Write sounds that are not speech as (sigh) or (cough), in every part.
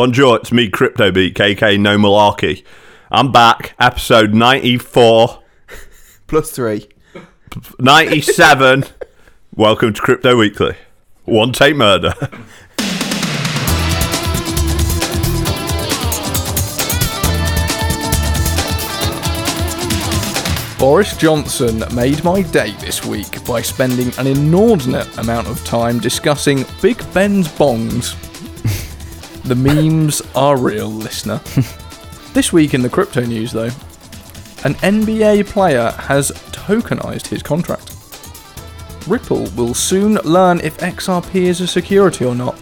Bonjour, it's me, Crypto Beat, KK No Malarkey. I'm back, episode 94, (laughs) Plus three. 97. (laughs) Welcome to Crypto Weekly. One take murder. (laughs) Boris Johnson made my day this week by spending an inordinate amount of time discussing Big Ben's bongs. The memes are real, listener. (laughs) this week in the crypto news, though, an NBA player has tokenized his contract. Ripple will soon learn if XRP is a security or not.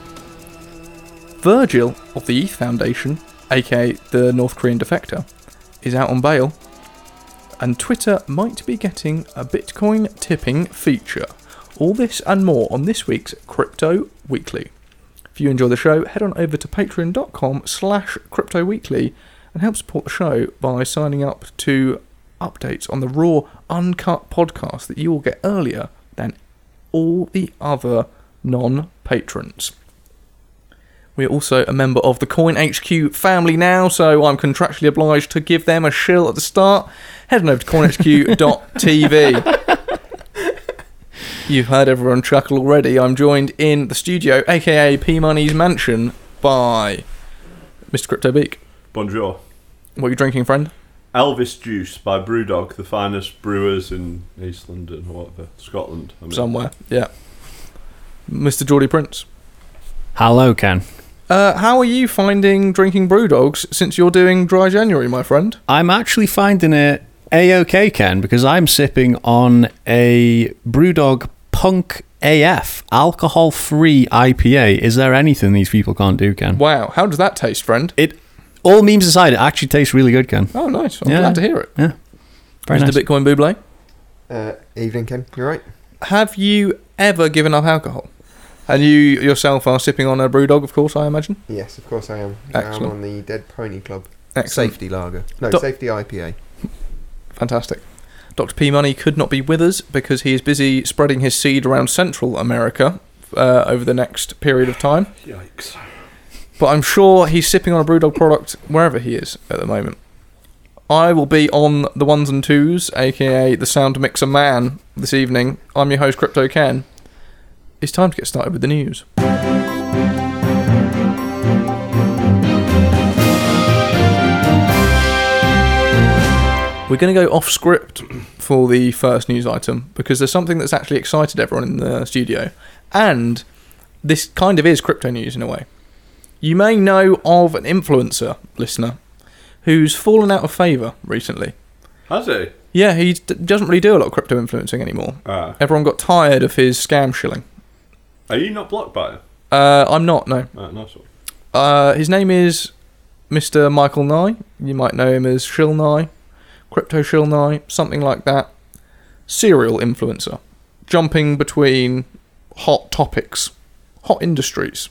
Virgil of the ETH Foundation, aka the North Korean defector, is out on bail and Twitter might be getting a Bitcoin tipping feature. All this and more on this week's Crypto Weekly. If you enjoy the show, head on over to patreon.com slash crypto weekly and help support the show by signing up to updates on the raw, uncut podcast that you will get earlier than all the other non-patrons. We're also a member of the Coin HQ family now, so I'm contractually obliged to give them a shill at the start. Head on over to coinhq.tv. You've heard everyone chuckle already. I'm joined in the studio, aka P Money's mansion, by Mr. Crypto Beak. Bonjour. What are you drinking, friend? Elvis Juice by Brewdog, the finest brewers in East London or whatever, Scotland. I mean. Somewhere, yeah. Mr. Geordie Prince. Hello, Ken. Uh, how are you finding drinking Brewdogs since you're doing Dry January, my friend? I'm actually finding it a-okay, Ken, because I'm sipping on a Brewdog Punk AF alcohol-free IPA. Is there anything these people can't do, Ken? Wow, how does that taste, friend? It all memes aside, it actually tastes really good, Ken. Oh, nice. I'm Yeah. glad to hear it. Yeah, very Mr. nice. Bitcoin Buble. Uh, evening, Ken. You're right? Have you ever given up alcohol? And you yourself are sipping on a Brewdog, of course, I imagine. Yes, of course I am. Now I'm Excellent. on the Dead Pony Club. Excellent. Safety lager. No, Doc- safety IPA. Fantastic. Dr. P Money could not be with us because he is busy spreading his seed around Central America uh, over the next period of time. Yikes. But I'm sure he's sipping on a Brewdog product wherever he is at the moment. I will be on the ones and twos, aka the Sound Mixer Man, this evening. I'm your host, Crypto Ken. It's time to get started with the news. We're going to go off script for the first news item because there's something that's actually excited everyone in the studio. And this kind of is crypto news in a way. You may know of an influencer listener who's fallen out of favour recently. Has he? Yeah, he d- doesn't really do a lot of crypto influencing anymore. Ah. Everyone got tired of his scam shilling. Are you not blocked by him? Uh, I'm not, no. Ah, nice one. Uh, his name is Mr. Michael Nye. You might know him as Shill Nye, Crypto Shill Nye, something like that. Serial influencer, jumping between hot topics, hot industries.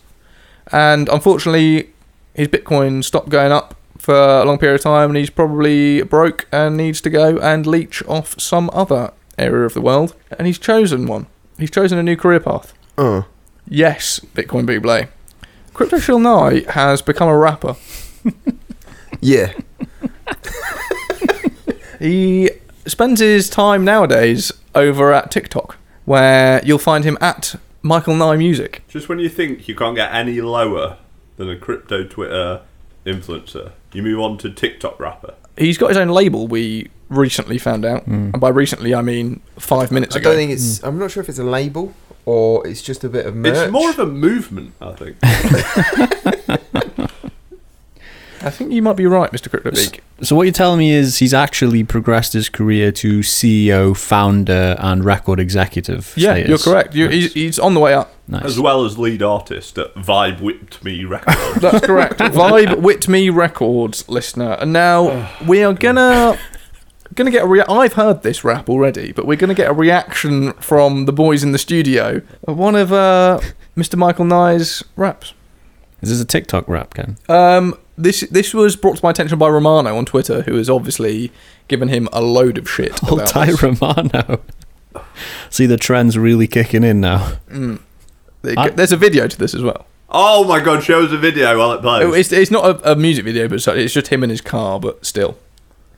And unfortunately, his Bitcoin stopped going up for a long period of time, and he's probably broke and needs to go and leech off some other area of the world. And he's chosen one. He's chosen a new career path. Oh. Yes, Bitcoin Buble. Crypto Shill Nye has become a rapper. (laughs) Yeah. (laughs) He spends his time nowadays over at TikTok, where you'll find him at Michael Nye Music. Just when you think you can't get any lower than a crypto Twitter influencer, you move on to TikTok rapper. He's got his own label, we recently found out. Hmm. And by recently, I mean five minutes ago. I ago. don't think it's. Hmm. I'm not sure if it's a label or it's just a bit of merch. It's more of a movement, I think. (laughs) (laughs) I think you might be right, Mr. Crypto Beak. So what you're telling me is he's actually progressed his career to CEO, founder, and record executive. Yeah, status. you're correct. You, Nice. he's, he's on the way up. Nice. As well as lead artist at Vibe Whipped Me Records. (laughs) That's correct. (laughs) Vibe Whipped Me Records listener. And now we are gonna gonna get a rea- I've heard this rap already, but we're gonna get a reaction from the boys in the studio of one of uh, Mr. Michael Nye's raps. Is this a TikTok rap, Ken? Um, this this was brought to my attention by Romano on Twitter, who has obviously given him a load of shit. (laughs) Old about Ty this. Romano. See the trends really kicking in now. Mm. I- There's a video to this as well. Oh my god, show us a video while it plays. Oh, It's, it's not a, a music video, but so- it's just him in his car. But still,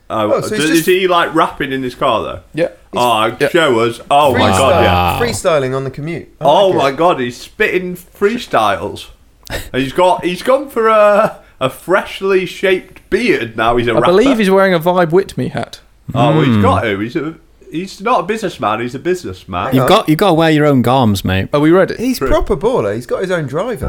Oh, Oh, so does- just- is he like rapping in his car though? yeah. Oh, yeah. show us. Oh my god, yeah. Freestyling on the commute. I Oh like my it. god, he's spitting freestyles. And (laughs) he's got he's gone for a a freshly shaped beard now. He's a I rapper. believe he's wearing a Vibe with me hat. Oh, well, he's hmm. got to. He's a he's not a businessman. He's a businessman. You've got you got to wear your own garms, mate. Are we ready? He's proper baller. He's got his own driver.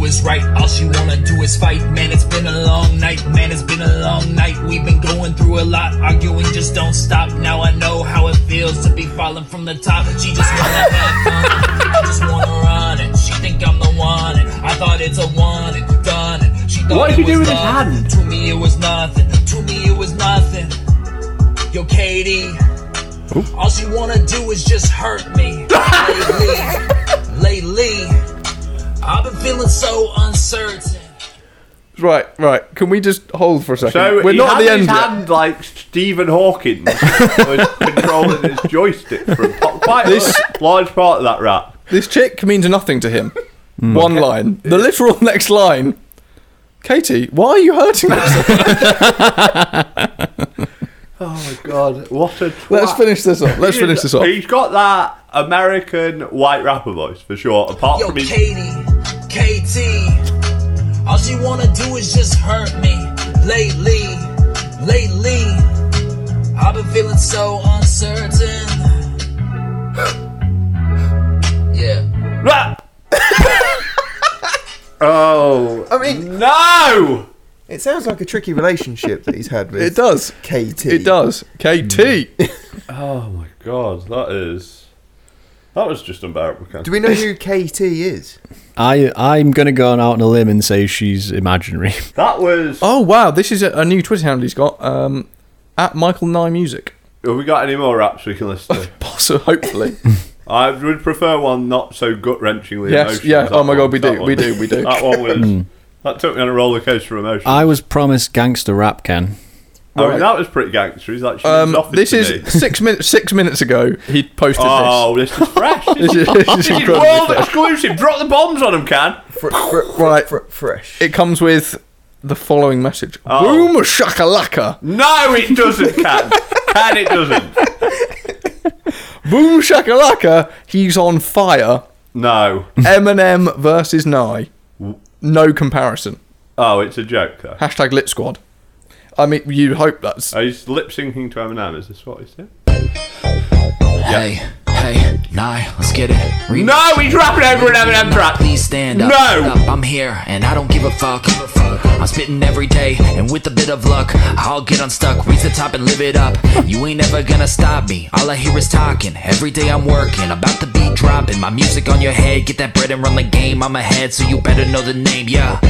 Do is right, all she wanna do is fight. Man, it's been a long night, man, it's been a long night. We've been going through a lot, arguing just don't stop. Now I know how it feels to be falling from the top. She just wanna have fun, I just wanna run it. She think I'm the one, and I thought it's a one and done. And she thought What did he do with his love. hand? To me, it was nothing. To me, it was nothing. Yo, Katie. All she wanna do is just hurt me. (laughs) lately, lately, I've been feeling so uncertain. Right, right. Can we just hold for a second? So We're not had at the his end yet. hand like Stephen Hawking was (laughs) controlling his joystick for a- quite This- a large part of that rap. This chick means nothing to him. Hmm. One line. The literal (laughs) next line. Katie, why are you hurting us? (laughs) Oh my god, what a twat. Let's finish this off. Let's He finish this off. He's got that American white rapper voice for sure. Apart Yo, from his Katie, KT, all she wanna do is just hurt me. Lately, lately, I've been feeling so uncertain. yeah. rap. (laughs) oh I mean, no! it sounds like a tricky relationship that he's had with It does. KT. It does. KT. (laughs) Oh my god, that is that was just unbearable. Do we know who KT is? I I'm gonna go on out on a limb and say she's imaginary. (laughs) That was. Oh wow, this is a, a new Twitter handle he's got. Um, at Michael Nye Music. Have we got any more raps we can listen to? (laughs) Possibly, hopefully. (laughs) I would prefer one not so gut wrenchingly Yes, emotional. yeah. as Oh that my God, we That do, one. we do, we do. That one was. that took me on a roller coaster of emotion. I was promised gangster rap, Ken. I mean, Right. that was pretty gangster. He's like, she Um, nothing this to is me. six minutes. Six minutes ago, he posted this. Oh, this is fresh. this. (laughs) This This is, is, this is this is world fresh. exclusive. Drop the bombs on him, Ken. Fr- fr- Right. fr- fresh. It comes with the following message: Oh. "Boom shakalaka, No, it doesn't, Ken. (laughs) Can it doesn't. boom shakalaka." He's on fire. No. Eminem versus Nye. No comparison. Oh, it's a joke, though. Hashtag Lit Squad. I mean, you'd hope that's. Oh, he's lip syncing to Eminem. Is this what he's doing? Hey, hey, nah, let's get it. Remix. No, he's rapping over an Eminem track. Please stand up. No. Up, I'm here and I don't give a fuck. I'm spitting every day and with a bit of luck, I'll get unstuck, reach the top and live it up. You ain't ever gonna stop me. All I hear is talking. Every day I'm working, about the beat dropping. My music on your head, get that bread and run the game. I'm ahead, so you better know the name, yeah.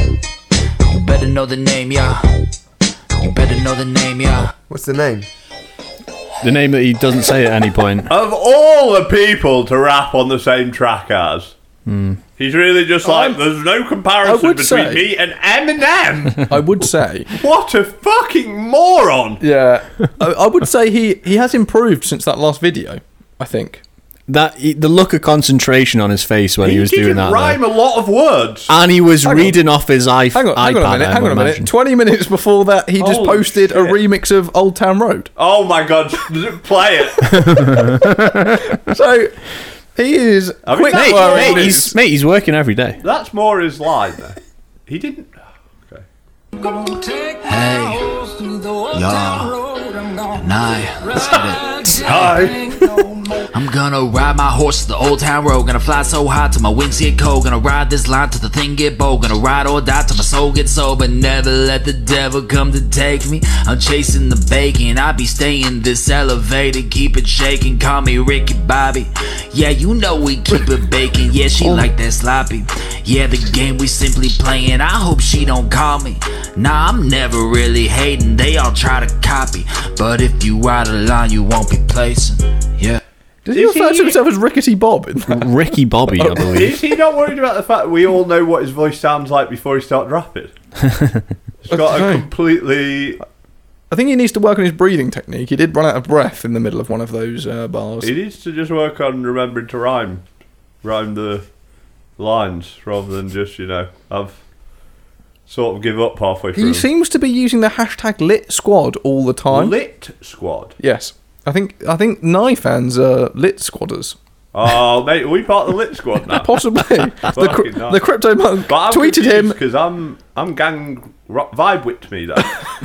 You better know the name, yeah. You better know the name, yeah. What's the name? The name that he doesn't say at any point. Of all the people to rap on the same track as, hmm. he's really just like, there's no comparison between say- me and Eminem. (laughs) I would say, what a fucking moron. yeah, I, I would say he he has improved since that last video. I think. That he- the look of concentration on his face when he, was didn't doing that, rhyme though. a lot of words. And he was Hang on. reading off his iP- Hang on, hang iPad. on a minute. Hang on a minute. Twenty minutes before that, he just Holy posted a remix of Old Town Road. oh my god, (laughs) play it. (laughs) So he is I mean, quick mate, mate. He's, mate, he's working every day. That's more his line there. He didn't. Okay. Hey, y'all, nah, let's get it. Hi. I'm gonna ride my horse to the old town road. Gonna fly so high till my wings get cold. Gonna ride this line till the thing get bold. Gonna ride or die till my soul gets sober. Never let the devil come to take me. I'm chasing the bacon. I be staying this elevated. Keep it shaking. Call me Ricky Bobby. Yeah, you know we keep it baking. Yeah, she oh. like that sloppy. Yeah, the game we simply playing. I hope she don't call me. Nah, I'm never really hating. They all try to copy. But if you out of line, you won't be placing. Yeah. Does he Is refer he- to himself as Rickety Bob? In that? Ricky Bobby, I believe. Is he not worried about the fact that we all know what his voice sounds like before he starts rapping? (laughs) He's got a completely I think he needs to work on his breathing technique. He did run out of breath in the middle of one of those uh, bars. He needs to just work on remembering to rhyme, rhyme the lines rather than just you know have sort of give up halfway through. He seems to be using the hashtag lit squad all the time. Lit squad. Yes. I think I think Nye fans are lit squadders. Oh mate, are we part of the lit squad (laughs) now. Possibly. (laughs) the, cr- the crypto monk But I'm tweeted him. because I'm I'm gang ro- vibe with me though. (laughs)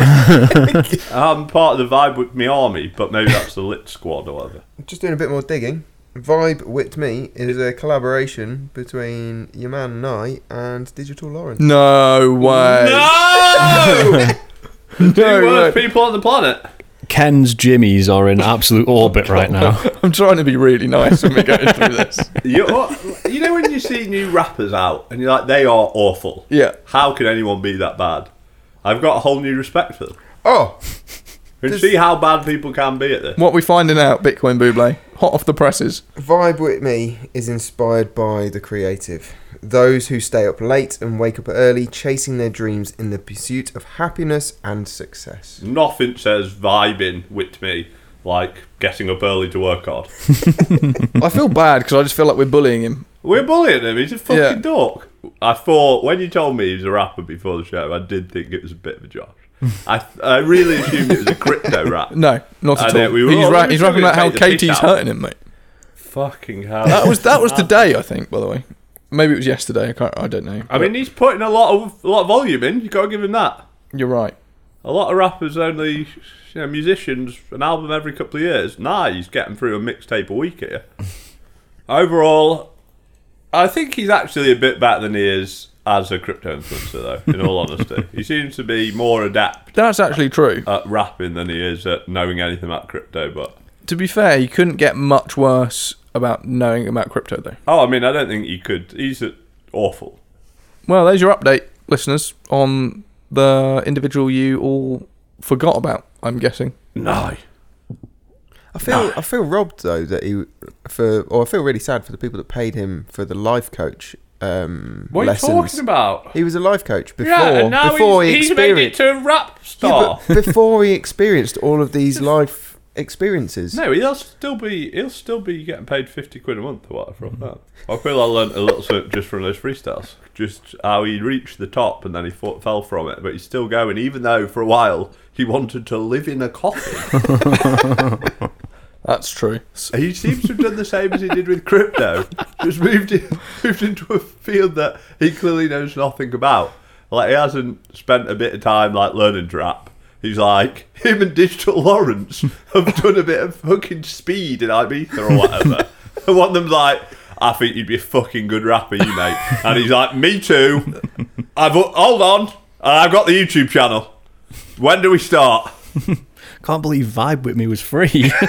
I'm part of the vibe with me army, but maybe that's the lit squad or whatever. Just doing a bit more digging. Vibe with me is a collaboration between your man Nye and Digital Lawrence. No way. No, No two way. worst people on the planet. Ken's jimmies are in absolute orbit right now. (laughs) I'm trying to be really nice when we're going through this. (laughs) You, you know when you see new rappers out and you're like, they are awful. Yeah. How can anyone be that bad? I've got a whole new respect for them. Oh, And Does- see how bad people can be at this. What we finding out, Bitcoin Buble? Hot off the presses. Vibe with me is inspired by the creative. Those who stay up late and wake up early, chasing their dreams in the pursuit of happiness and success. Nothing says vibing with me like getting up early to work hard. (laughs) I feel bad because I just feel like we're bullying him. We're bullying him. He's a fucking Yeah. dork. I thought when you told me he was a rapper before the show, I did think it was a bit of a josh. (laughs) I I really assumed it was a crypto rap. No, not at all. we were he's, all- ra- he's rapping about how take the piss Katie's hurting him, mate. Fucking hell. That was that was today, (laughs) I think. By the way, maybe it was yesterday. I can't. I don't know. I mean, he's putting a lot of a lot of volume in. You got to give him that. you're right. A lot of rappers only, you know, musicians an album every couple of years. Nah, he's getting through a mixtape a week here. (laughs) Overall, I think he's actually a bit better than he is as a crypto influencer, though. In all honesty, (laughs) he seems to be more adept That's actually true. at rapping than he is at knowing anything about crypto. But To be fair, he couldn't get much worse about knowing about crypto, though. oh, I mean, I don't think he could. He's uh, awful. Well, there's your update, listeners, on the individual you all forgot about. I'm guessing. No. I feel I feel robbed though that he for or I feel really sad for the people that paid him for the life coach um, What are you talking about? He was a life coach before yeah, and now before he's, he he's made it to a rap Yeah, star. but (laughs) before he experienced all of these (laughs) life experiences. No, he'll still be he'll still be getting paid fifty quid a month or whatever from that. I feel I learned a little something just from those freestyles. Just how he reached the top and then he fought, fell from it, but he's still going. Even though for a while he wanted to live in a coffin. (laughs) That's true. he seems to have done the same as he did with crypto. (laughs) Just moved in, moved into a field that he clearly knows nothing about. Like he hasn't spent a bit of time like learning to rap. He's like him and Digital Lawrence have done a bit of fucking speed in Ibiza or whatever. and (laughs) one of them's like, I think you'd be a fucking good rapper, you mate. And he's like, me too. I've hold on, I've got the YouTube channel. When do we start? Can't believe Vibe with me was free. (laughs)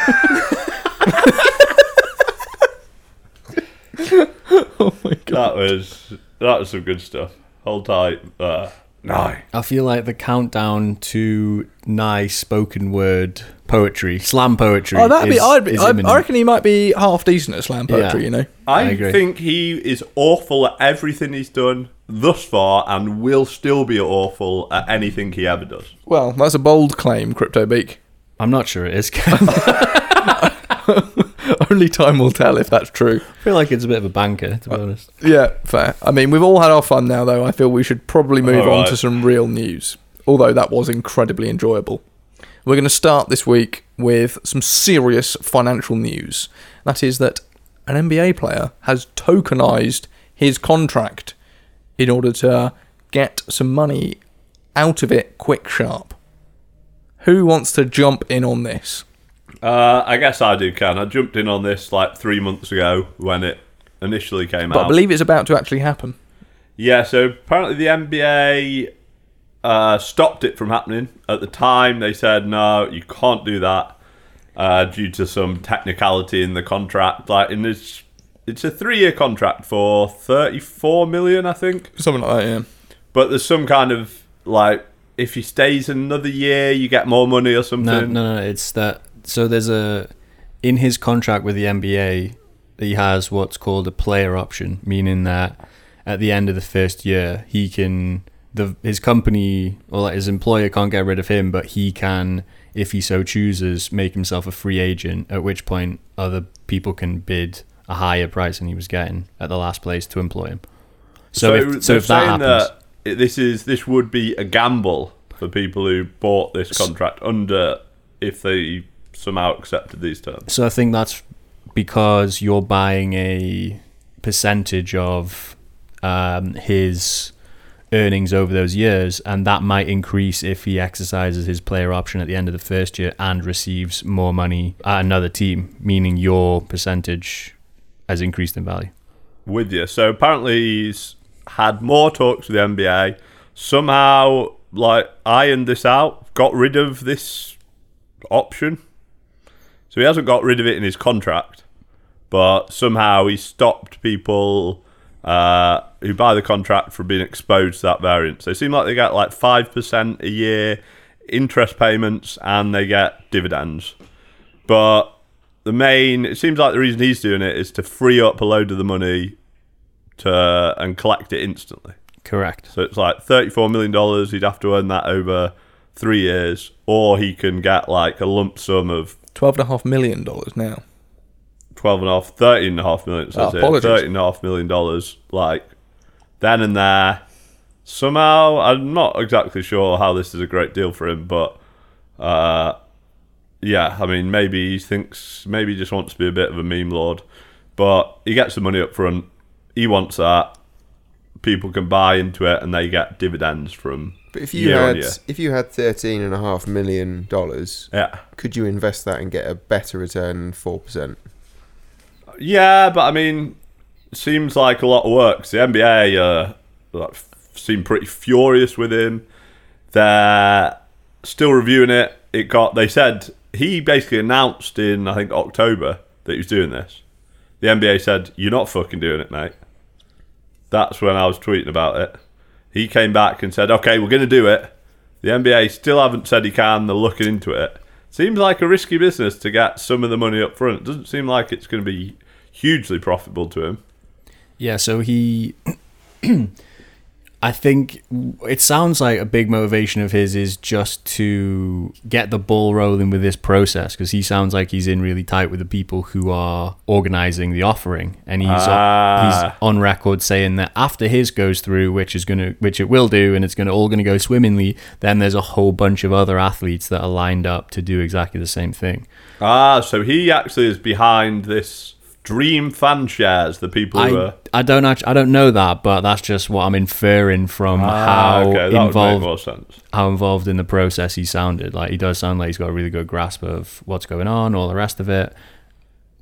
Oh my god. That was that was some good stuff. Hold tight. Uh, no. I feel like the countdown to nice spoken word poetry, slam poetry. Oh, that'd be. I'd be is I, I reckon he might be half decent at slam poetry. Yeah. You know. I, I agree. think he is awful at everything he's done thus far and will still be awful at anything he ever does. Well, that's a bold claim, Crypto Beak. I'm not sure it is. (laughs) Only time will tell if that's true. I feel like it's a bit of a banker, to be uh, honest. Yeah, fair. I mean, we've all had our fun now, though. I feel we should probably move All on right. to some real news. Although that was incredibly enjoyable. We're going to start this week with some serious financial news. That is that an NBA player has tokenized his contract in order to get some money out of it quick sharp. Who wants to jump in on this? Uh, I guess I do, Ken. I jumped in on this like three months ago when it initially came out. But I believe it's about to actually happen. Yeah, so apparently the NBA uh, stopped it from happening. At the time, they said, no, you can't do that uh, due to some technicality in the contract. Like, in this, it's a three year contract for 34 million, I think. Something like that, yeah. But there's some kind of like if he stays another year, you get more money or something. No, no, no. It's that. So there's a in his contract with the NBA, he has what's called a player option, meaning that at the end of the first year, he can the his company or like his employer can't get rid of him, but he can, if he so chooses, make himself a free agent. At which point, other people can bid a higher price than he was getting at the last place to employ him. So, if, so if that happens, that this is this would be a gamble for people who bought this contract under if they somehow accepted these terms. So I think that's because you're buying a percentage of um, his earnings over those years, and that might increase if he exercises his player option at the end of the first year and receives more money at another team, meaning your percentage has increased in value. with you. So apparently he's had more talks with the NBA. Somehow, like ironed this out, got rid of this option. So he hasn't got rid of it in his contract, but somehow he stopped people uh, who buy the contract from being exposed to that variance. They seem like they get like five percent a year interest payments, and they get dividends. But the main it seems like the reason he's doing it is to free up a load of the money to and collect it instantly. Correct. So it's like thirty-four million dollars. He'd have to earn that over three years, or he can get like a lump sum of Twelve and a half million dollars now. twelve and a half, thirteen and a half million. So Oh, that's it. apologies. Thirteen and a half million dollars, like then and there. Somehow, I'm not exactly sure how this is a great deal for him, but uh, yeah, I mean, maybe he thinks, maybe he just wants to be a bit of a meme lord, but he gets the money up front. He wants that. People can buy into it, and they get dividends from But if you had if you had thirteen and a half million dollars, Yeah, could you invest that and get a better return than four percent? yeah, but I mean, seems like a lot of work. The NBA uh, like, seem pretty furious with him. They're still reviewing it. It got. They said he basically announced in I think October that he was doing this. The NBA said, "You're not fucking doing it, mate." That's when I was tweeting about it. He came back and said, "Okay, we're going to do it." The NBA still haven't said he can. They're looking into it. Seems like a risky business to get some of the money up front. Doesn't seem like it's going to be hugely profitable to him. Yeah, so he. (clears throat) I think it sounds like a big motivation of his is just to get the ball rolling with this process because he sounds like he's in really tight with the people who are organizing the offering, and he's Ah. he's on record saying that after his goes through, which is gonna which it will do, and it's gonna all gonna go swimmingly, then there's a whole bunch of other athletes that are lined up to do exactly the same thing. Ah, so he actually is behind this Dream fan shares. The people who I, are. I don't actually, I don't know that, but that's just what I'm inferring from Ah, how okay, that would make involved how involved in the process he sounded. Like he does sound like he's got a really good grasp of what's going on, all the rest of it.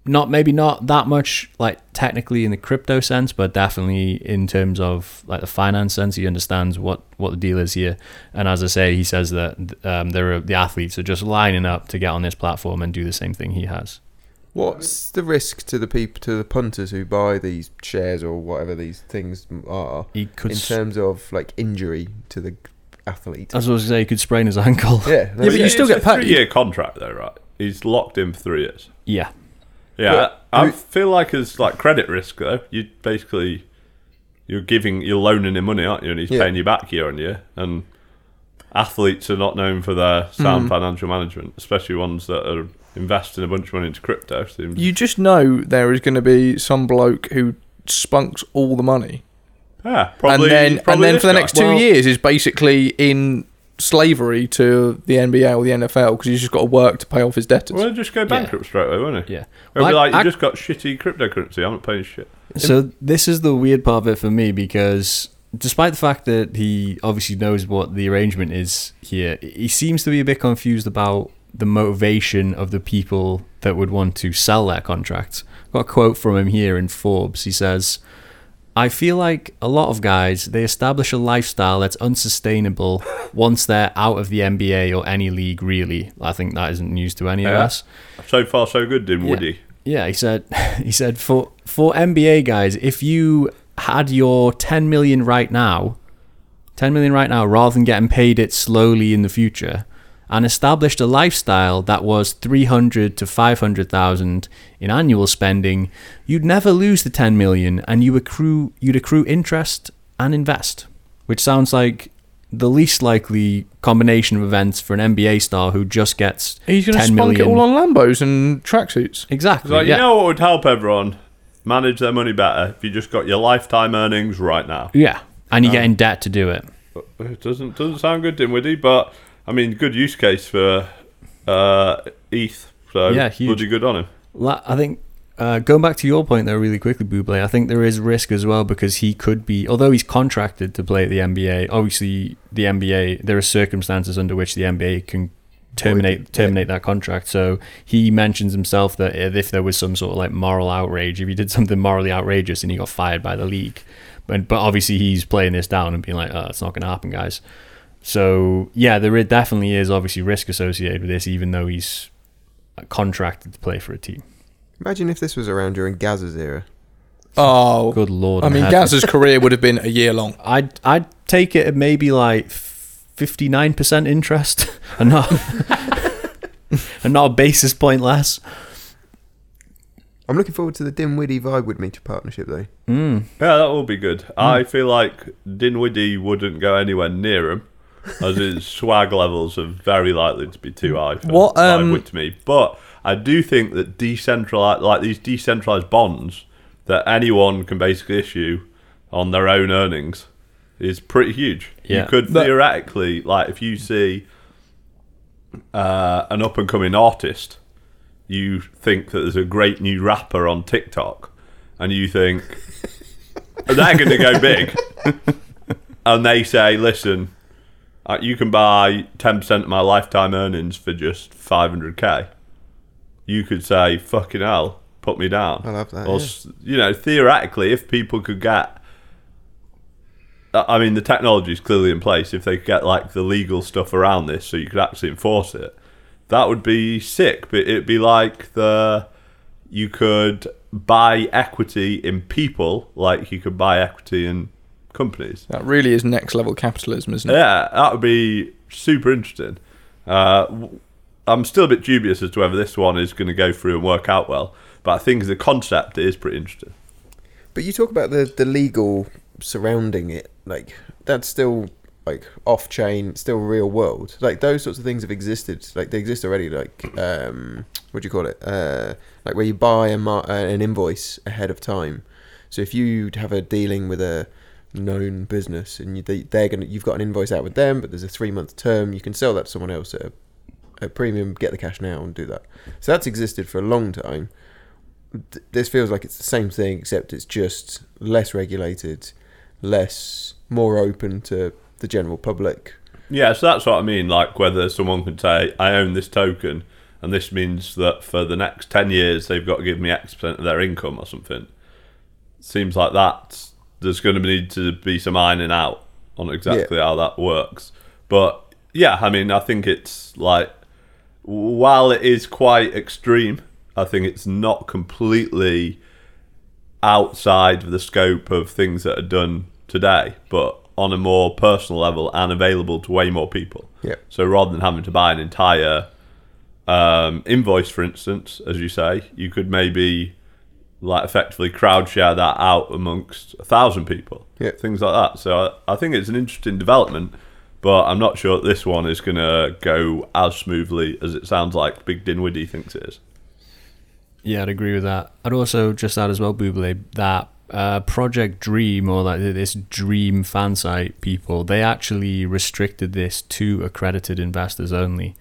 Not maybe not that much like technically in the crypto sense, but definitely in terms of like the finance sense, he understands what what the deal is here. And as I say, he says that um, there are the athletes are just lining up to get on this platform and do the same thing he has. What's the risk to the people to the punters who buy these shares or whatever these things are He could. in s- terms of like injury to the athlete? I was going to say he could sprain his ankle. yeah, (laughs) but you still get It's a paid. Three-year contract though, right? He's locked in for three years. Yeah. Yeah, But I, I who- feel like it's like credit risk though. You basically you're giving you're loaning him money, aren't you? And he's Yeah. paying you back year on year. And athletes are not known for their sound mm. financial management, especially ones that are investing a bunch of money into crypto. Seems, You just know there is going to be some bloke who spunks all the money, yeah, probably. and then and then for the guy. next two Well- years is basically in slavery to the NBA or the NFL because he's just got to work to pay off his debtors. Well, just go bankrupt straight away, won't he? Yeah. It'll Well, be I- like you I- just got shitty cryptocurrency. I'm not paying shit. So this is the weird part of it for me because despite the fact that he obviously knows what the arrangement is here, he seems to be a bit confused about the motivation of the people that would want to sell their contracts. Got a quote from him here in Forbes. He says, I feel like a lot of guys, they establish a lifestyle that's unsustainable (laughs) once they're out of the NBA or any league, really. I think that isn't news to any of us. So far, so good, didn't Yeah. Woody? Yeah, he said (laughs) he said for for NBA guys, if you had your 10 million right now, 10 million right now rather than getting paid it slowly in the future and established a lifestyle that was 300 to 500,000 in annual spending, you'd never lose the 10 million and you accrue you'd accrue interest and invest, which sounds like the least likely combination of events for an NBA star who just gets He's going to 10 spunk it all on Lambos and tracksuits. exactly. Like, yeah. you know what would help everyone manage their money better if you just got your lifetime earnings right now. yeah, and you get um, in debt to do it. It doesn't doesn't sound good, Dinwiddie, but I mean, good use case for uh, ETH. So Yeah, huge. bloody good on him. I think uh, going back to your point there really quickly, Buble. I think there is risk as well because he could be, although he's contracted to play at the NBA. Obviously, the NBA there are circumstances under which the NBA can terminate terminate that contract. So he mentions himself that if there was some sort of like moral outrage, if he did something morally outrageous and he got fired by the league, but but obviously he's playing this down and being like, oh, it's not going to happen, guys. So yeah, there definitely is obviously risk associated with this, even though he's contracted to play for a team. Imagine if this was around during Gaz's era. Oh, Good lord! I mean, heaven. Gaz's (laughs) career would have been a year long. I'd I'd take it at maybe like fifty nine percent interest, (laughs) and not (laughs) and not a basis point less. I'm looking forward to the Dinwiddie vibe with Meter partnership though. Mm. Yeah, that will be good. I feel like Dinwiddie wouldn't go anywhere near him, as his swag levels are very likely to be too high for What, um, Live to me. But I do think that decentralized, like these decentralized bonds that anyone can basically issue on their own earnings, is pretty huge. Yeah. You could But- theoretically, like, if you see uh, an up and coming artist, you think that there's a great new rapper on TikTok, and you think (laughs) they're going to go big, (laughs) and they say, "Listen, uh, you can buy ten percent of my lifetime earnings for just five hundred k." You could say, "Fucking hell, put me down." I love that, Or, yeah. you know, theoretically, if people could get I mean, the technology is clearly in place. If they could get like the legal stuff around this, so you could actually enforce it, that would be sick. But it'd be like the you could buy equity in people, like you could buy equity in companies. That really is next level capitalism, isn't it? Yeah, that would be super interesting. Uh, w- I'm still a bit dubious as to whether this one is going to go through and work out well, but I think the concept is pretty interesting. But you talk about the the legal surrounding it, like that's still like off chain, still real world. Like those sorts of things have existed. Like they exist already. Like um, what do you call it? Uh, like where you buy a mar- uh, an invoice ahead of time. So if you have a dealing with a known business and you, they, they're gonna, you've got an invoice out with them, but there's a three month term, you can sell that to someone else at a, a premium, get the cash now, and do that. So that's existed for a long time th- this feels like it's the same thing, except it's just less regulated, less more open to the general public. Yeah, so that's what I mean. Like whether someone can say, "I own this token," and this means that for the next ten years they've got to give me X percent of their income or something. Seems like that there's going to need to be some ironing out on exactly how that works. But yeah, I mean, I think it's like while it is quite extreme, I think it's not completely outside of the scope of things that are done today, but on a more personal level and available to way more people. Yeah. So rather than having to buy an entire um, invoice, for instance, as you say, you could maybe like effectively crowd share that out amongst a thousand people. Yeah. Things like that. So I, I think it's an interesting development, but I'm not sure that this one is going to go as smoothly as it sounds like Big Dinwiddie thinks it is. Yeah, I'd agree with that. I'd also just add as well, Buble, that uh, Project Dream or like this Dream fan site people, they actually restricted this to accredited investors only.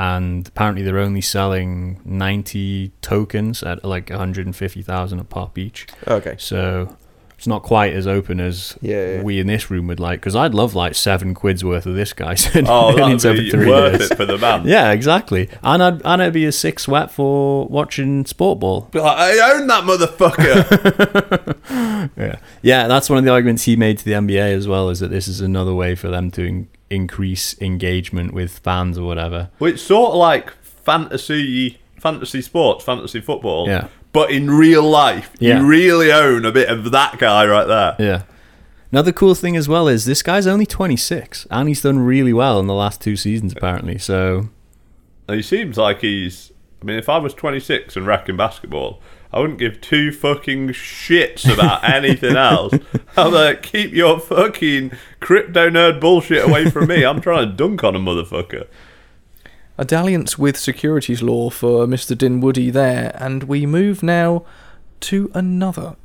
And apparently they're only selling 90 tokens at like 150,000 a pop each. Okay. So it's not quite as open as Yeah, yeah. we in this room would like. Because I'd love like seven quid's worth of this guy. (laughs) Oh, (laughs) earnings that would over be worth years. it for the man. (laughs) Yeah, exactly. And I'd and it'd be a six sweat for watching sport ball. I own that motherfucker. Yeah, yeah. That's one of the arguments he made to the NBA as well. Is that this is another way for them to increase engagement with fans or whatever. well, it's sort of like fantasy, fantasy sports, fantasy football. Yeah. But in real life, Yeah. you really own a bit of that guy right there. Yeah. Another cool thing as well is this guy's only 26 and he's done really well in the last two seasons apparently. So he seems like he's. I mean, if I was 26 and wrecking basketball, I wouldn't give two fucking shits about (laughs) anything else. I'm like, keep your fucking crypto nerd bullshit away from me. I'm trying to dunk on a motherfucker. a dalliance with securities law for Mr. Dinwiddie there, and we move now to another,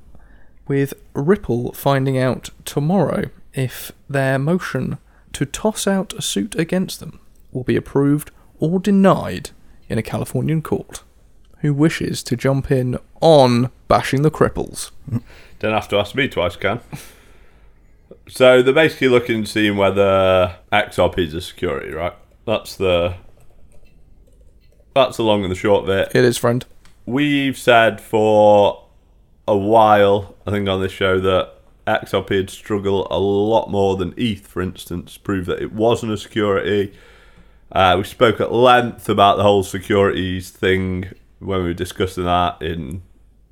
with Ripple finding out tomorrow if their motion to toss out a suit against them will be approved or denied in a Californian court. Who wishes to jump in on bashing the cripples? Don't have to ask me twice, Ken. So they're basically looking to see whether XRP is a security, right? That's the that's the long and the short of it. It is, friend. We've said for a while, I think on this show, that XRP would struggle a lot more than ETH, for instance, prove that it wasn't a security. Uh, we spoke at length about the whole securities thing when we were discussing that in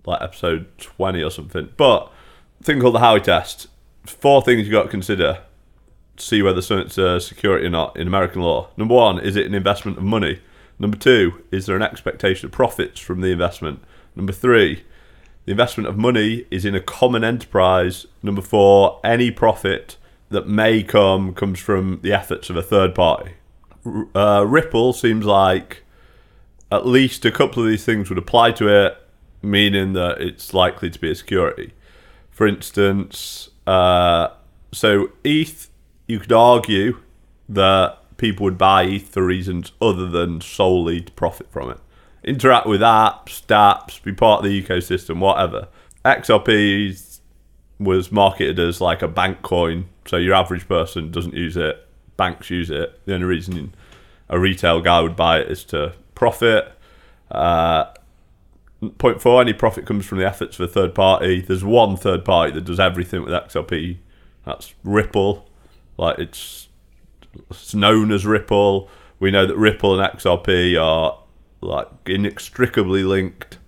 like episode 20 or something. But thing called the Howey test. Four things you got to consider to see whether something's a security or not in American law. Number one, is it an investment of money? Number two, is there an expectation of profits from the investment? Number three, the investment of money is in a common enterprise. Number four, any profit that may come comes from the efforts of a third party. Uh, Ripple seems like at least a couple of these things would apply to it, meaning that it's likely to be a security. For instance, uh, so ETH, you could argue that people would buy ETH for reasons other than solely to profit from it. Interact with apps, dApps, be part of the ecosystem, whatever. XRP was marketed as like a bank coin, so your average person doesn't use it. Banks use it. The only reason a retail guy would buy it is to profit. Uh, point four, any profit comes from the efforts of a third party. There's one third party that does everything with XRP. That's Ripple. Like it's it's known as Ripple. We know that Ripple and XRP are like inextricably linked.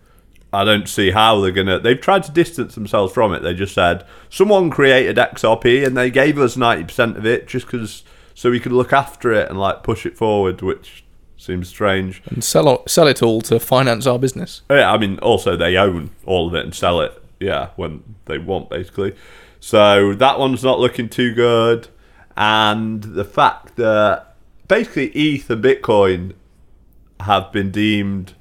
I don't see how they're gonna. They've tried to distance themselves from it. They just said someone created XRP and they gave us ninety percent of it just because so we could look after it and like push it forward, which seems strange. And sell, sell it all to finance our business. Yeah, I mean, also they own all of it and sell it. Yeah, when they want, basically. So that one's not looking too good. And the fact that basically ETH and Bitcoin have been deemed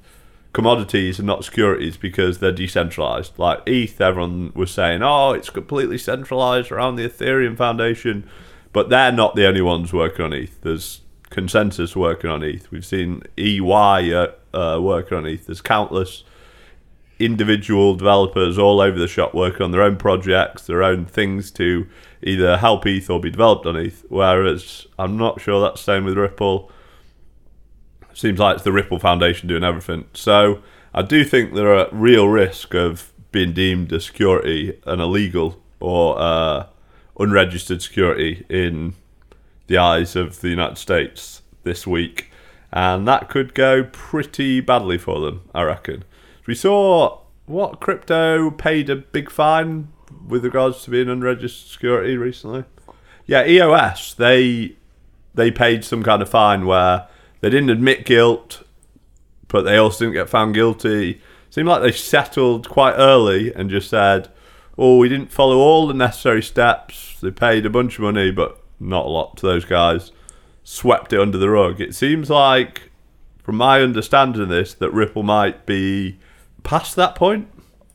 commodities and not securities because they're decentralized. Like ETH, everyone was saying, oh, it's completely centralized around the Ethereum Foundation. But they're not the only ones working on ETH. There's ConsenSys working on ETH. We've seen EY uh, uh, working on ETH. There's countless individual developers all over the shop working on their own projects, their own things to either help ETH or be developed on ETH. Whereas I'm not sure that's the same with Ripple. Seems like it's the Ripple Foundation doing everything. So I do think they're at real risk of being deemed a security, an illegal or uh, unregistered security in the eyes of the United States this week. And that could go pretty badly for them, I reckon. We saw what crypto paid a big fine with regards to being unregistered security recently. Yeah, EOS they they paid some kind of fine where they didn't admit guilt, but they also didn't get found guilty. Seemed like they settled quite early and just said, "Oh, we didn't follow all the necessary steps." They paid a bunch of money, but not a lot to those guys. Swept it under the rug. It seems like, from my understanding of this, that Ripple might be past that point.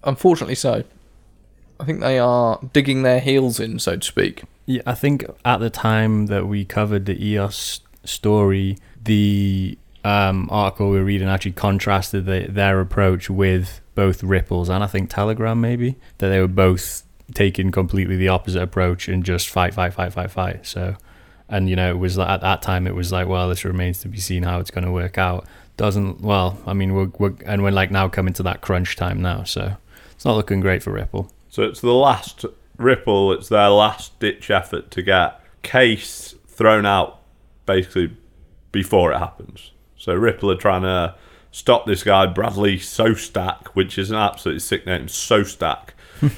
Unfortunately, so. I think they are digging their heels in, so to speak. Yeah, I think at the time that we covered the EOS story, the um, article we were reading actually contrasted the, their approach with both Ripple's and I think Telegram, maybe that they were both taking completely the opposite approach and just fight, fight, fight, fight, fight. So, and you know, it was like, at that time it was like, well, this remains to be seen how it's going to work out. Doesn't well, I mean, we're, we're and we're like now coming to that crunch time now, so it's not looking great for Ripple. So it's the last Ripple. It's their last ditch effort to get case thrown out, basically before it happens. So Ripple are trying to stop this guy Bradley Sostack, which is an absolutely sick name, Sostack,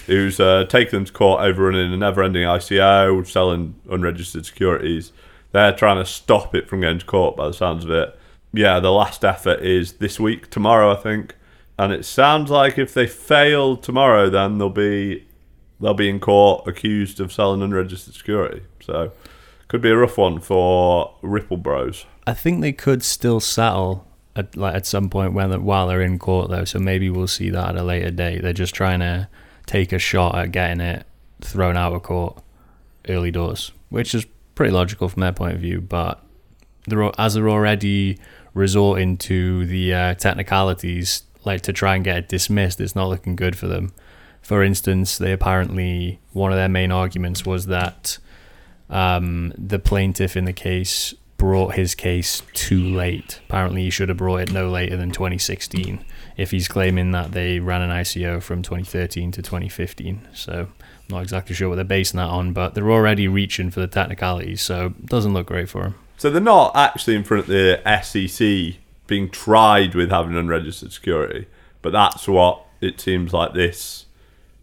who's uh, taken them to court over running a never-ending ICO, selling unregistered securities. They're trying to stop it from going to court, by the sounds of it. Yeah, the last effort is this week, tomorrow, I think. and it sounds like if they fail tomorrow, then they'll be they'll be in court accused of selling unregistered security. So could be a rough one for Ripple Bros. I think they could still settle at like at some point when while they're in court though. So maybe we'll see that at a later date. They're just trying to take a shot at getting it thrown out of court early doors, which is pretty logical from their point of view. But they're as they're already resorting to the uh, technicalities, like to try and get it dismissed, it's not looking good for them. For instance, they apparently one of their main arguments was that um, the plaintiff in the case brought his case too late. Apparently, he should have brought it no later than 2016. If he's claiming that they ran an ICO from 2013 to 2015, so I'm not exactly sure what they're basing that on, but they're already reaching for the technicalities, so it doesn't look great for him. So they're not actually in front of the SEC being tried with having unregistered security, but that's what it seems like this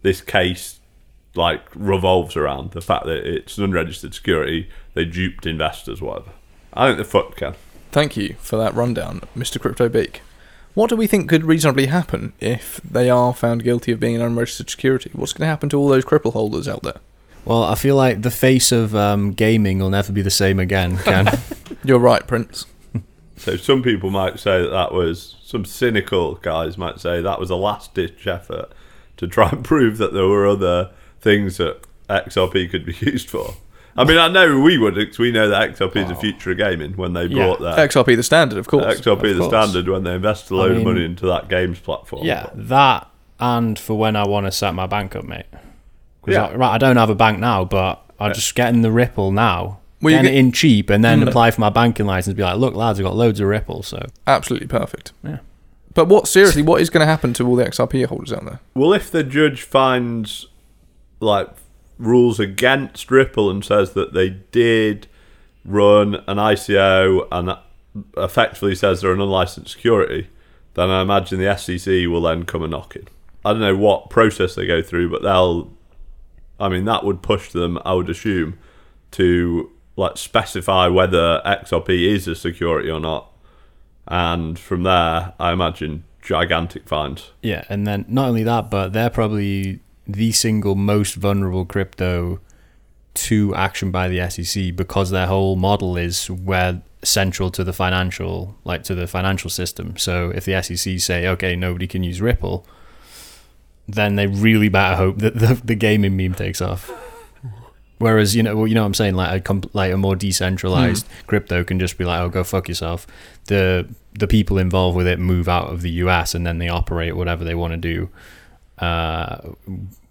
this case like revolves around the fact that it's unregistered security. They duped investors, whatever. I think they're fucked, Ken. Thank you for that rundown, Mr. Crypto Beak. What do we think could reasonably happen if they are found guilty of being an unregistered security? What's going to happen to all those cripple holders out there? Well, I feel like the face of um, gaming will never be the same again, Ken. (laughs) (laughs) You're right, Prince. So some people might say that that was some cynical guys might say that was a last ditch effort to try and (laughs) prove that there were other things that XRP could be used for. I mean, I know we would because we know that XRP is the future of gaming when they Yeah. brought that XRP the standard, of course. XRP the course. standard when they invest a load mean- of money into that games platform. Yeah, that and for when I want to set my bank up, mate. Because Yeah. I, right, I don't have a bank now, but I'm just getting the Ripple now, Well, you getting get- it in cheap, and then Mm. apply for my banking license. Be like, look, lads, I've got loads of Ripple. So Absolutely perfect. Yeah. But what seriously? What is going to happen to all the XRP holders out there? Well, if the judge finds like rules against Ripple and says that they did run an ICO and effectively says they're an unlicensed security, then I imagine the SEC will then come and knock it. I don't know what process they go through, but they'll. I mean, that would push them, I would assume, to like specify whether XRP is a security or not, and from there, I imagine gigantic fines. yeah, and then not only that, but they're probably the single most vulnerable crypto to action by the SEC because their whole model is where central to the financial like to the financial system. So if the SEC say, okay, nobody can use Ripple, then they really better hope that the, the gaming meme takes off. Whereas you know, well, you know, what I'm saying like a comp- like a more decentralized hmm. crypto can just be like, oh, go fuck yourself. The the people involved with it move out of the US and then they operate whatever they want to do uh,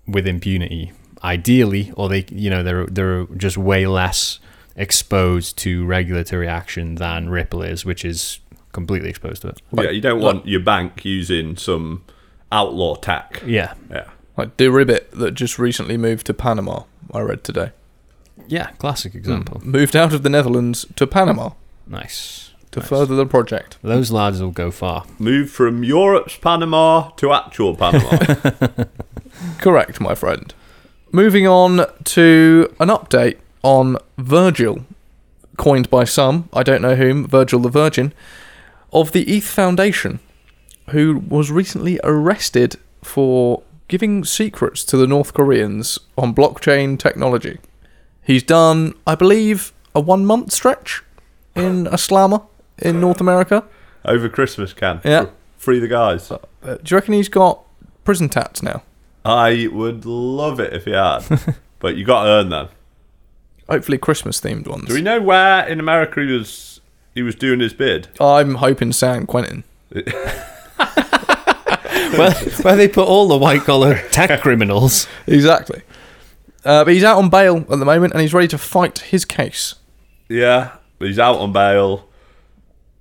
with impunity, ideally, or they you know they're they're just way less exposed to regulatory action than Ripple is, which is completely exposed to it. yeah, you don't want your bank using some outlaw tech. Yeah, Yeah. Like Deribit that just recently moved to Panama. I read today. yeah, classic example. Moved out of the Netherlands to Panama Nice. To Nice. further the project. Those lads will go far. Move from Europe's Panama to actual Panama. (laughs) Correct, my friend. Moving on to an update on Virgil, coined by some, I don't know whom, Virgil the Virgin, of the ETH Foundation, who was recently arrested for giving secrets to the North Koreans on blockchain technology. He's done, I believe, a one month stretch in a slammer in North America. Over Christmas, can Yeah. Free the guys. Uh, do you reckon he's got prison tats now? I would love it if he had, (laughs) but you got to earn them. Hopefully, Christmas themed ones. Do we know where in America he was? He was doing his bid. I'm hoping San Quentin. (laughs) (laughs) Where, where they put all the white collar tech criminals. Exactly. Uh, but he's out on bail at the moment and he's ready to fight his case. Yeah, but he's out on bail.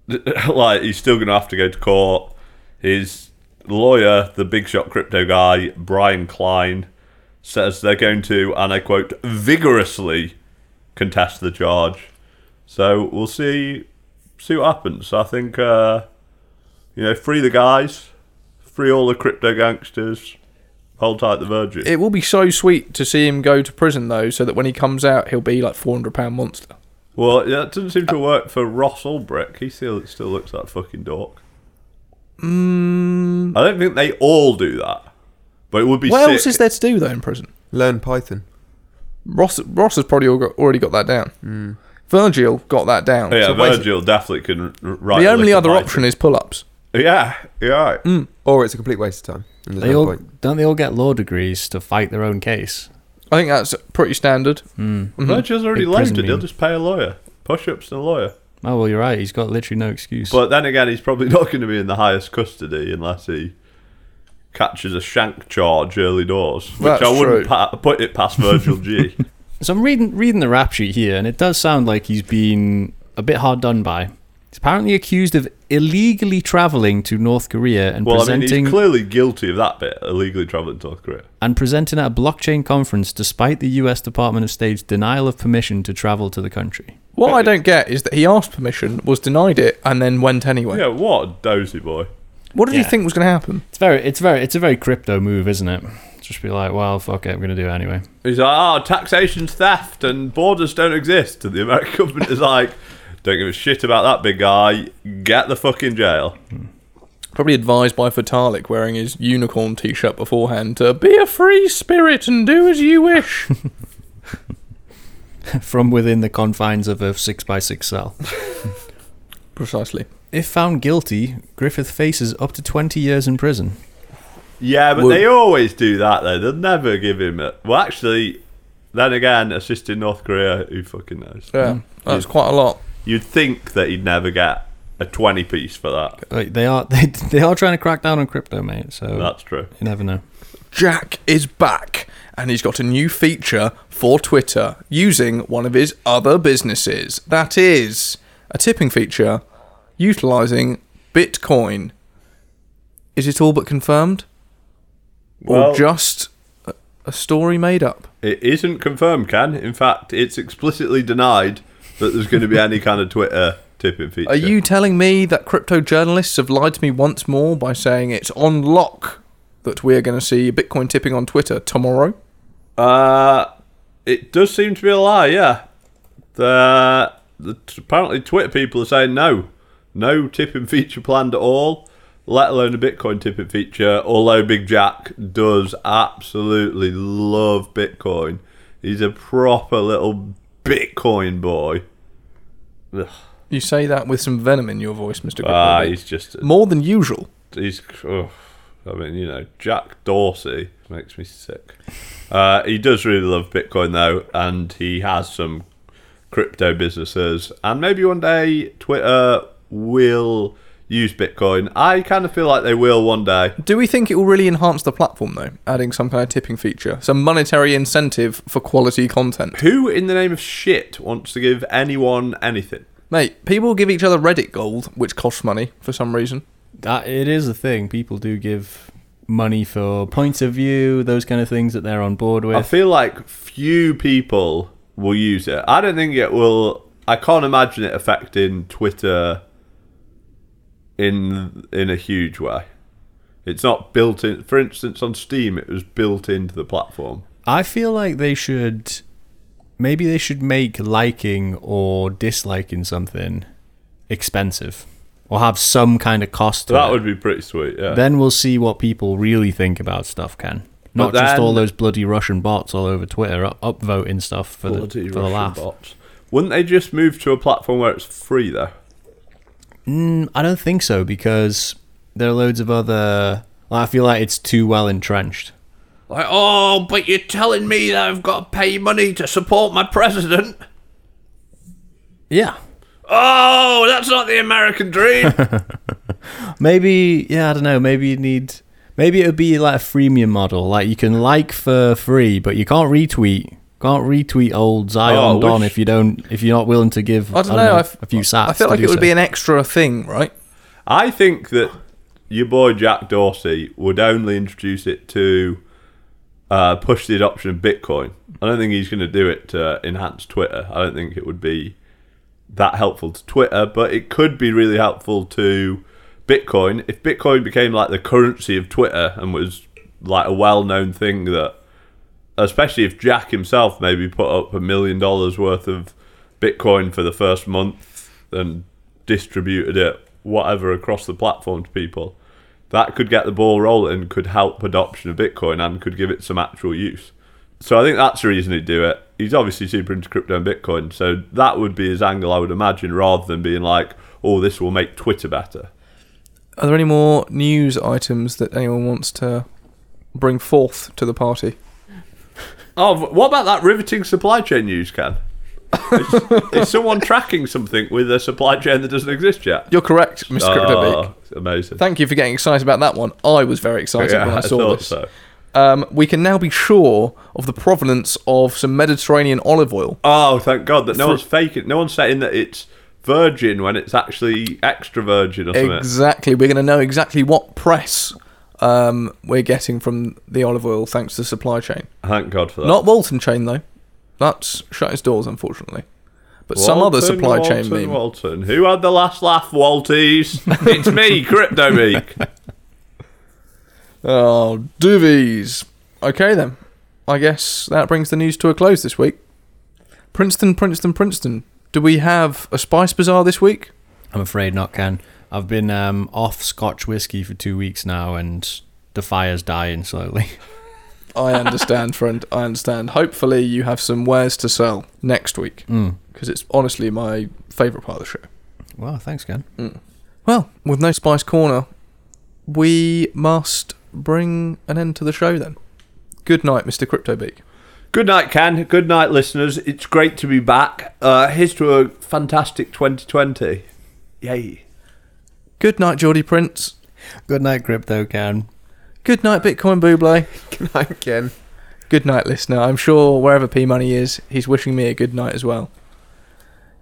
(laughs) like he's still going to have to go to court. His lawyer, the big shot crypto guy, Brian Klein, says they're going to, and I quote, vigorously contest the charge. So we'll see see what happens. I think uh, you know, free the guys, free all the crypto gangsters, hold tight the Virgin. It will be so sweet to see him go to prison though, so that when he comes out, he'll be like four hundred pound monster. Well, yeah, it doesn't seem to work for Ross Ulbricht. He still still looks like a fucking dork. Mm. I don't think they all do that, but it would be. What sick. else is there to do though in prison? Learn Python. Ross Ross has probably all got, already got that down. Mm. Virgil got that down. Yeah, So basically, Virgil definitely can r- write. The only other Python. option is pull-ups. Yeah, yeah. Right. Mm. Or it's a complete waste of time. They no all don't they all get law degrees to fight their own case? I think that's pretty standard. Hmm. Mm-hmm. Virgil's already Big prison loaded. He'll just pay a lawyer. Push-ups and a lawyer. Oh well, you're right. He's got literally no excuse. But then again, he's probably (laughs) not going to be in the highest custody unless he catches a shank charge early doors, which That's I wouldn't pa- put it past Virgil G. (laughs) So I'm reading reading the rap sheet here, and it does sound like he's been a bit hard done by. He's apparently accused of illegally traveling to North Korea and well, I mean, presenting he's clearly guilty of that bit, illegally traveling to North Korea. and presenting at a blockchain conference despite the U.S. Department of State's denial of permission to travel to the country. What I don't get is that he asked permission, was denied it, and then went anyway. Yeah, what a dozy boy. What did Yeah. you think was going to happen? It's very, it's very, it's a very crypto move, isn't it? Just be like, well, fuck it, I'm gonna do it anyway. He's like, oh, taxation's theft and borders don't exist. And the American (laughs) government is like, don't give a shit about that big guy. Get the fuck in jail. Probably advised by Vitalik wearing his unicorn t-shirt beforehand to be a free spirit and do as you wish. (laughs) From within the confines of a six by six cell. Precisely. If found guilty, Griffith faces up to 20 years in prison. Yeah, but Well- they always do that though. They'll never give him a. Well, actually, then again, assisting North Korea, who fucking knows? Yeah, hmm. that's quite a lot. You'd think that he'd never get a 20 piece for that. Like, they are (laughs) they, they are trying to crack down on crypto, mate. So That's true. you never know. Jack is back, and he's got a new feature for Twitter using one of his other businesses. That is a tipping feature utilizing Bitcoin. Is it all but confirmed? Well- or just a, a story made up? It isn't confirmed, Ken. In fact, it's explicitly denied that there's going to be any kind of Twitter tipping feature. Are you telling me that crypto journalists have lied to me once more by saying it's on lock that we're going to see Bitcoin tipping on Twitter tomorrow? Uh, it does seem to be a lie. Yeah, the, the apparently Twitter people are saying no, no tipping feature planned at all, let alone a Bitcoin tipping feature. Although Big Jack does absolutely love Bitcoin, he's a proper little Bitcoin boy. Ugh. You say that with some venom in your voice, Mr. Ah, he's just More than usual. he's. Oh, I mean, you know, Jack Dorsey makes me sick. Uh, he does really love Bitcoin though, and he has some crypto businesses, and maybe one day Twitter will use Bitcoin. I kind of feel like they will one day. Do we think it will really enhance the platform, though, adding some kind of tipping feature? Some monetary incentive for quality content? Who in the name of shit wants to give anyone anything? Mate, people give each other Reddit gold, which costs money for some reason. That it is a thing. People do give money for points of view, those kind of things that they're on board with. I feel like few people will use it. I don't think it will. I can't imagine it affecting Twitter in in a huge way. It's not built in. For instance, on Steem, it was built into the platform. I feel like they should maybe they should make liking or disliking something expensive or have some kind of cost to that it. would be pretty sweet. Yeah. Then we'll see what people really think about stuff, Ken. Not But just all those bloody Russian bots all over Twitter up- upvoting stuff for the, for the laugh. bots. Wouldn't they just move to a platform where it's free though? Mm, I don't think so because there are loads of other. Well, I feel like it's too well entrenched. Like, oh, but you're telling me that I've got to pay money to support my president? Yeah. Oh, that's not the American dream. (laughs) Maybe, yeah, I don't know. Maybe you need. Maybe it would be like a freemium model. Like you can like for free, but you can't retweet. Can't retweet old Zion Oh, Don which- if you don't if you're not willing to give. I don't know. I f- a few sats. I feel like do it would so. be an extra thing, right? I think that your boy Jack Dorsey would only introduce it to uh, push the adoption of Bitcoin. I don't think he's going to do it to enhance Twitter. I don't think it would be that helpful to Twitter, but it could be really helpful to Bitcoin if Bitcoin became like the currency of Twitter and was like a well-known thing that especially if Jack himself maybe put up a million dollars worth of Bitcoin for the first month and distributed it whatever across the platform to people. that could get the ball rolling, could help adoption of Bitcoin, and could give it some actual use. So I think that's the reason he'd do it. He's obviously super into crypto and Bitcoin, so that would be his angle, I would imagine, rather than being like, "Oh, this will make Twitter better." Are there any more news items that anyone wants to bring forth to the party? Oh, what about that riveting supply chain news, Ken? is, is someone tracking something with a supply chain that doesn't exist yet? You're correct, Mr. CryptoBeak. Oh, amazing. Thank you for getting excited about that one. I was very excited yeah, when I I saw thought this. so. Um, we can now be sure of the provenance of some Mediterranean olive oil. Oh, thank God that no For- one's faking. No one's saying that it's virgin when it's actually extra virgin or something. Exactly. We're going to know exactly what press um, we're getting from the olive oil thanks to the supply chain. Thank God for that. Not Walton chain, though. That's shut its doors, unfortunately. But some other Walton, supply chain Walton, meme. Walton. Who had the last laugh, Walties? (laughs) it's me, Crypto Meek. (laughs) Oh, doovies. Okay, then. I guess that brings the news to a close this week. Princeton, Princeton, Princeton. Do we have a Spice Bazaar this week? I'm afraid not, Ken. I've been um, off Scotch whiskey for two weeks now, and the fire's dying slowly. (laughs) I understand, friend. I understand. Hopefully, you have some wares to sell next week Mm. because it's honestly my favourite part of the show. Well, thanks, Ken. Well, with no Spice Corner, we must bring an end to the show then. Good night, Mr. CryptoBeak. Good night, Ken. Good night, listeners. It's great to be back. Uh, here's to a fantastic 2020. Yay. Good night, Geordie Prince. Good night, Crypto Ken. Good night, Bitcoin Buble. (laughs) Good night, Ken. Good night, listener. I'm sure wherever P Money is, he's wishing me a good night as well.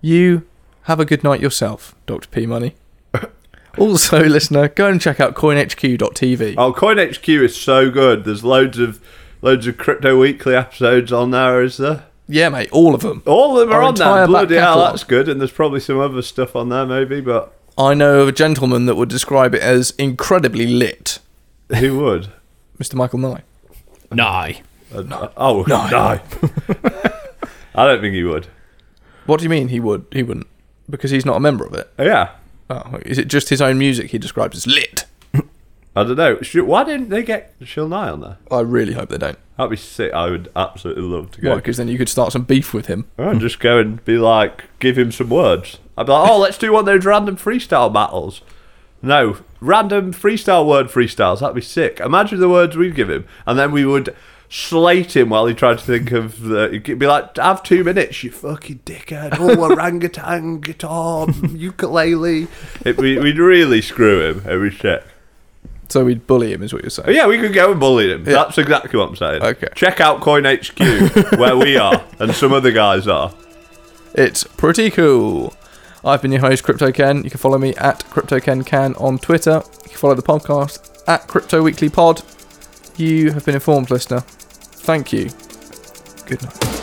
You have a good night yourself, Dr. P Money. (laughs) also, listener, go and check out coinhq.tv. Oh, CoinHQ is so good. There's loads of loads of Crypto Weekly episodes on there, is there? Yeah, mate, all of them. All of them are Our on there. entire Bloody hell, that's good. And there's probably some other stuff on there, maybe, but I know of a gentleman that would describe it as incredibly lit. who would? (laughs) Mr. Michael Nye. Nye. Uh, oh, No. no. (laughs) I don't think he would. What do you mean he would? He wouldn't. Because he's not a member of it. Yeah. Oh, is it just his own music he describes as lit? (laughs) I don't know. Should, why didn't they get Shill Nye on there? I really hope they don't. That'd be sick. I would absolutely love to go. Because then you could start some beef with him. I'd just go and be like, give him some words. I'd be like, oh, let's do one of those random freestyle battles. No, random freestyle word freestyles. That'd be sick. Imagine the words we'd give him, and then we would slate him while he tried to think of the. He'd be like, have two minutes, you fucking dickhead. Oh, orangutan, guitar, ukulele. (laughs) It, we, we'd really screw him. Be sick. So we'd bully him, is what you're saying. Yeah, we could go and bully him. Yeah. That's exactly what I'm saying. Okay. Check out Coin HQ, (laughs) where we are, and some other guys are. It's pretty cool. I've been your host, CryptoKen. You can follow me at CryptoKenCan on Twitter. You can follow the podcast at Crypto Weekly Pod. You have been informed, listener. Thank you. Good night.